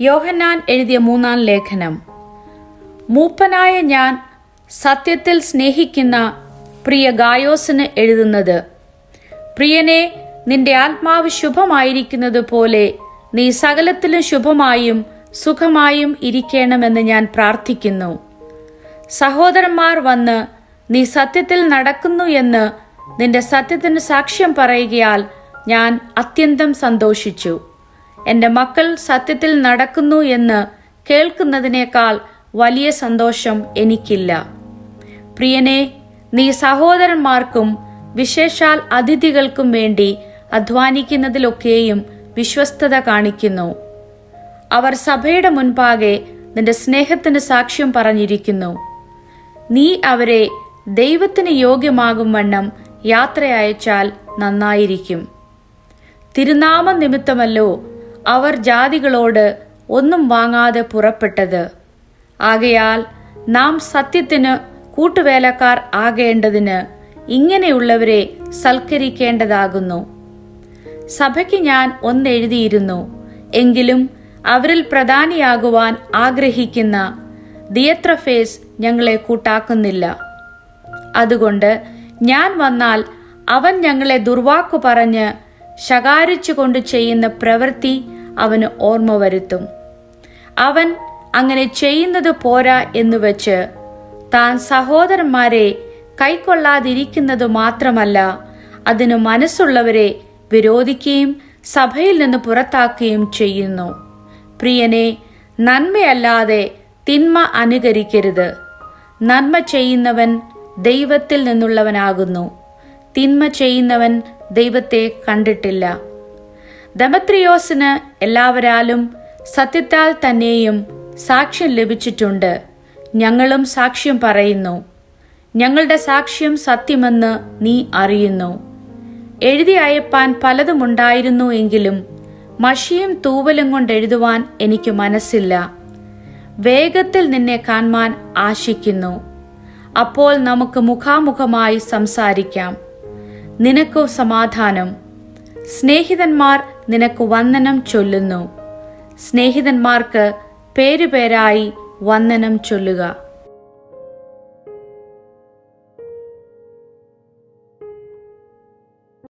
യോഹന്നാൻ എഴുതിയ മൂന്നാം ലേഖനം. മൂപ്പനായ ഞാൻ സത്യത്തിൽ സ്നേഹിക്കുന്ന പ്രിയ ഗായോസിന് എഴുതുന്നത് പ്രിയനെ നിന്റെ ആത്മാവ് ശുഭമായിരിക്കുന്നത് പോലെ നീ സകലത്തിലും ശുഭമായും സുഖമായും ഇരിക്കണമെന്ന് ഞാൻ പ്രാർത്ഥിക്കുന്നു. സഹോദരന്മാർ വന്ന് നീ സത്യത്തിൽ നടക്കുന്നു എന്ന് നിന്റെ സത്യത്തിന് സാക്ഷ്യം പറയുകയാൽ ഞാൻ അത്യന്തം സന്തോഷിച്ചു. എന്റെ മക്കൾ സത്യത്തിൽ നടക്കുന്നു എന്ന് കേൾക്കുന്നതിനേക്കാൾ വലിയ സന്തോഷം എനിക്കില്ല. പ്രിയനെ നീ സഹോദരന്മാർക്കും വിശേഷാൽ അതിഥികൾക്കും വേണ്ടി അധ്വാനിക്കുന്നതിലൊക്കെയും വിശ്വസ്തത കാണിക്കുന്നു. അവർ സഭയുടെ മുൻപാകെ നിന്റെ സ്നേഹത്തിന് സാക്ഷ്യം പറഞ്ഞിരിക്കുന്നു. നീ അവരെ ദൈവത്തിന് യോഗ്യമാകും വണ്ണം യാത്ര അയച്ചാൽ നന്നായിരിക്കും. തിരുനാമ നിമിത്തമല്ലോ അവർ ജാതികളോട് ഒന്നും വാങ്ങാതെ പുറപ്പെട്ടത്. ആകയാൽ നാം സത്യത്തിന് കൂട്ടുവേലക്കാർ ആകേണ്ടതിന് ഇങ്ങനെയുള്ളവരെ സൽക്കരിക്കേണ്ടതാകുന്നു. സഭയ്ക്ക് ഞാൻ ഒന്നെഴുതിയിരുന്നു എങ്കിലും അവരിൽ പ്രധാനിയാകുവാൻ ആഗ്രഹിക്കുന്ന ദിയത്രഫേസ് ഞങ്ങളെ കൂട്ടാക്കുന്നില്ല. അതുകൊണ്ട് ഞാൻ വന്നാൽ അവൻ ഞങ്ങളെ ദുർവാക്കു പറഞ്ഞ് ശകാരിച്ചുകൊണ്ട് ചെയ്യുന്ന പ്രവൃത്തി അവന് ഓർമ്മ വരുത്തും. അവൻ അങ്ങനെ ചെയ്യുന്നത് പോരാ എന്ന് വെച്ച് താൻ സഹോദരന്മാരെ കൈക്കൊള്ളാതിരിക്കുന്നത് മാത്രമല്ല അതിന് മനസ്സുള്ളവരെ വിരോധിക്കുകയും സഭയിൽ നിന്ന് പുറത്താക്കുകയും ചെയ്യുന്നു. പ്രിയനെ നന്മയല്ലാതെ തിന്മ അനുകരിക്കരുത്. നന്മ ചെയ്യുന്നവൻ ദൈവത്തിൽ നിന്നുള്ളവനാകുന്നു. തിന്മ ചെയ്യുന്നവൻ ദൈവത്തെ കണ്ടിട്ടില്ല. ദമത്രിയോസിന് എല്ലാവരാലും സത്യത്താൽ തന്നെയും സാക്ഷ്യം ലഭിച്ചിട്ടുണ്ട്. ഞങ്ങളും സാക്ഷ്യം പറയുന്നു. ഞങ്ങളുടെ സാക്ഷ്യം സത്യമെന്ന് നീ അറിയുന്നു. എഴുതി അയപ്പാൻ പലതുമുണ്ടായിരുന്നു എങ്കിലും മഷിയും തൂവലും കൊണ്ട് എഴുതുവാൻ എനിക്ക് മനസ്സില്ല. വേഗത്തിൽ നിന്നെ കാണുവാൻ ആശിക്കുന്നു. അപ്പോൾ നമുക്ക് മുഖാമുഖമായി സംസാരിക്കാം. നിനക്കു സമാധാനം. സ്നേഹിതന്മാർ നിനക്ക് വന്ദനം ചൊല്ലുന്നു. സ്നേഹിതന്മാർക്ക് പേരുപേരായി വന്ദനം ചൊല്ലുക.